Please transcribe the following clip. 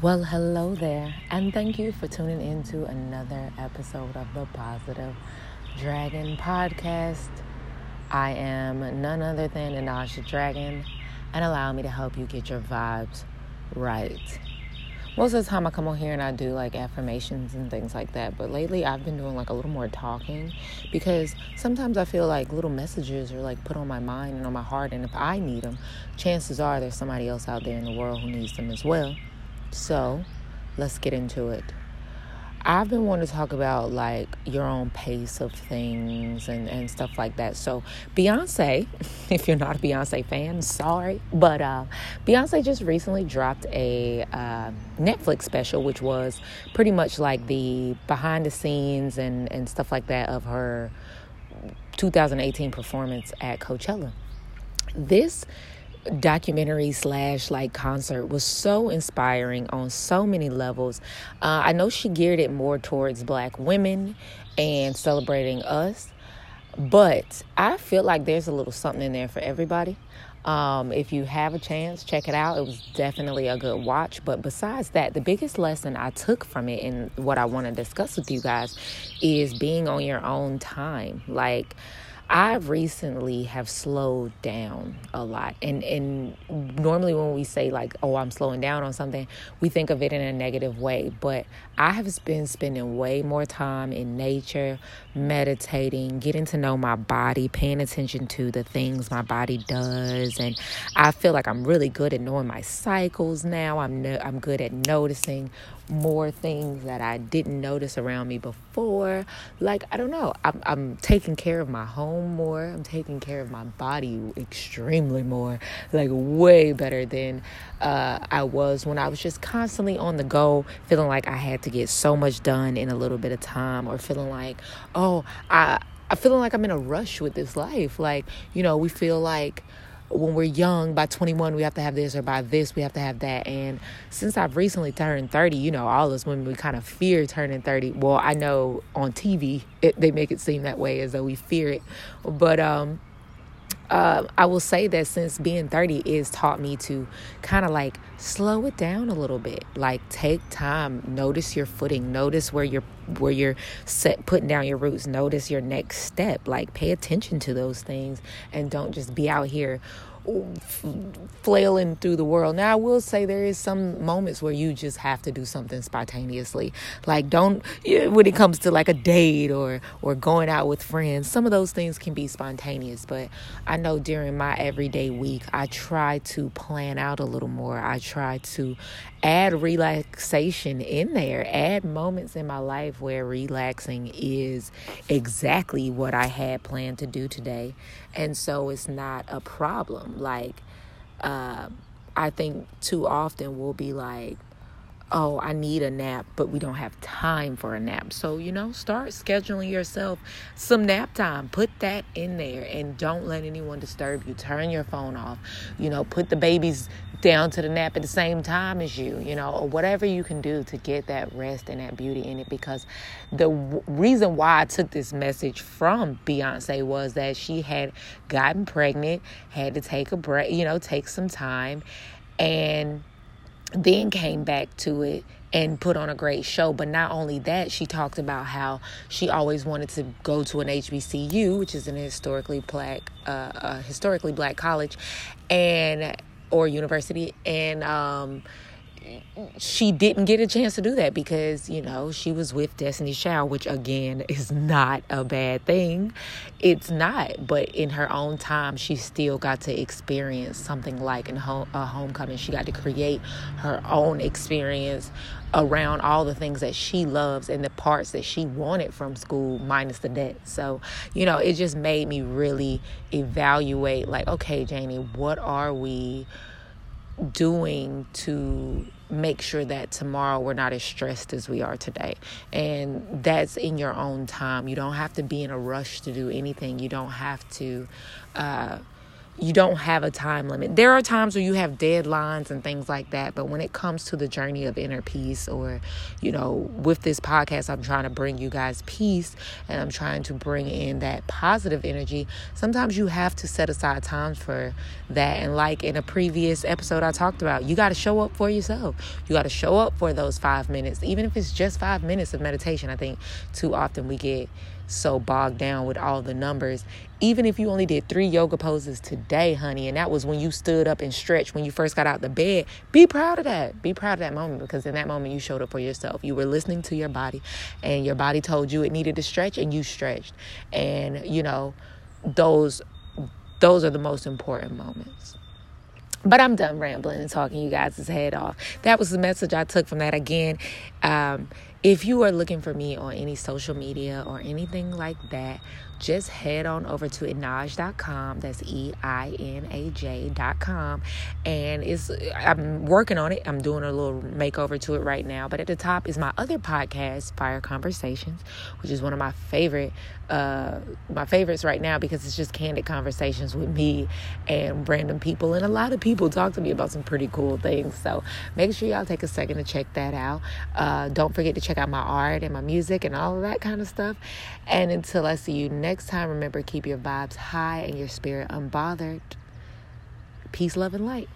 Well, hello there, and thank you for tuning in to another episode of the Positive Dragon Podcast. I am none other than Anasha Dragon, and allow me to help you get your vibes right. Most of the time, I come on here and I do like affirmations and things like that, but lately I've been doing like a little more talking because sometimes I feel like little messages are like put on my mind and on my heart, and if I need them, chances are there's somebody else out there in the world who needs them as well. So let's get into it. I've been wanting to talk about like your own pace of things and, and stuff like that. So Beyonce, if you're not a Beyonce fan, sorry, but uh, Beyonce just recently dropped a uh, Netflix special, which was pretty much like the behind the scenes and and stuff like that of her 2018 performance at Coachella. This documentary slash like concert was so inspiring on so many levels. Uh, I know she geared it more towards black women and celebrating us, but I feel like there's a little something in there for everybody. Um, if you have a chance, check it out. It was definitely a good watch. But besides that, the biggest lesson I took from it and what I want to discuss with you guys is being on your own time. Like, I recently have slowed down a lot. And and normally when we say like, "Oh, I'm slowing down on something," we think of it in a negative way, but I have been spending way more time in nature, meditating, getting to know my body, paying attention to the things my body does, and I feel like I'm really good at knowing my cycles now. I'm no, I'm good at noticing more things that I didn't notice around me before. Like, I don't know, I'm, I'm taking care of my home more, I'm taking care of my body extremely more, like, way better than uh, I was when I was just constantly on the go, feeling like I had to get so much done in a little bit of time, or feeling like, oh, I. I feeling like I'm in a rush with this life. Like, you know, we feel like when we're young, by 21, we have to have this, or by this, we have to have that. And since I've recently turned 30, you know, all us women, we kind of fear turning 30. Well, I know on TV, it, they make it seem that way as though we fear it. But, um, uh, I will say that since being 30 is taught me to kind of like slow it down a little bit. Like take time, notice your footing, notice where you're where you're set putting down your roots, notice your next step. Like pay attention to those things and don't just be out here flailing through the world. Now, I will say there is some moments where you just have to do something spontaneously. Like, don't when it comes to like a date or or going out with friends. Some of those things can be spontaneous, but I know during my everyday week, I try to plan out a little more. I try to add relaxation in there, add moments in my life where relaxing is exactly what I had planned to do today. And so it's not a problem. Like, uh, I think too often we'll be like, oh, I need a nap, but we don't have time for a nap. So, you know, start scheduling yourself some nap time. Put that in there and don't let anyone disturb you. Turn your phone off. You know, put the babies down to the nap at the same time as you, you know, or whatever you can do to get that rest and that beauty in it. Because the w- reason why I took this message from Beyonce was that she had gotten pregnant, had to take a break, you know, take some time, and then came back to it and put on a great show. But not only that, she talked about how she always wanted to go to an HBCU, which is an historically black, uh, a historically black college, and or university, and um, she didn't get a chance to do that because you know she was with Destiny's Child, which again is not a bad thing. It's not, but in her own time, she still got to experience something like a homecoming. She got to create her own experience around all the things that she loves and the parts that she wanted from school, minus the debt. So you know, it just made me really evaluate, like, okay, Janie, what are we doing to make sure that tomorrow we're not as stressed as we are today. And that's in your own time. You don't have to be in a rush to do anything. You don't have to uh, you don't have a time limit. There are times where you have deadlines and things like that, but when it comes to the journey of inner peace, or, you know, with this podcast, I'm trying to bring you guys peace and I'm trying to bring in that positive energy. Sometimes you have to set aside time for that. And, like in a previous episode, I talked about, you got to show up for yourself. You got to show up for those five minutes, even if it's just five minutes of meditation. I think too often we get so bogged down with all the numbers. Even if you only did three yoga poses today, honey, and that was when you stood up and stretched when you first got out the bed, be proud of that. Be proud of that moment because in that moment you showed up for yourself. You were listening to your body, and your body told you it needed to stretch, and you stretched. And you know, those those are the most important moments. But I'm done rambling and talking you guys' head off. That was the message I took from that. Again, um, if you are looking for me on any social media or anything like that, just head on over to einaj.com. That's E I N A J.com. And it's I'm working on it. I'm doing a little makeover to it right now. But at the top is my other podcast, Fire Conversations, which is one of my favorite uh my favorites right now because it's just candid conversations with me and random people and a lot of people talk to me about some pretty cool things so make sure y'all take a second to check that out uh don't forget to check out my art and my music and all of that kind of stuff and until i see you next next time, remember keep your vibes high and your spirit unbothered. Peace, love, and light.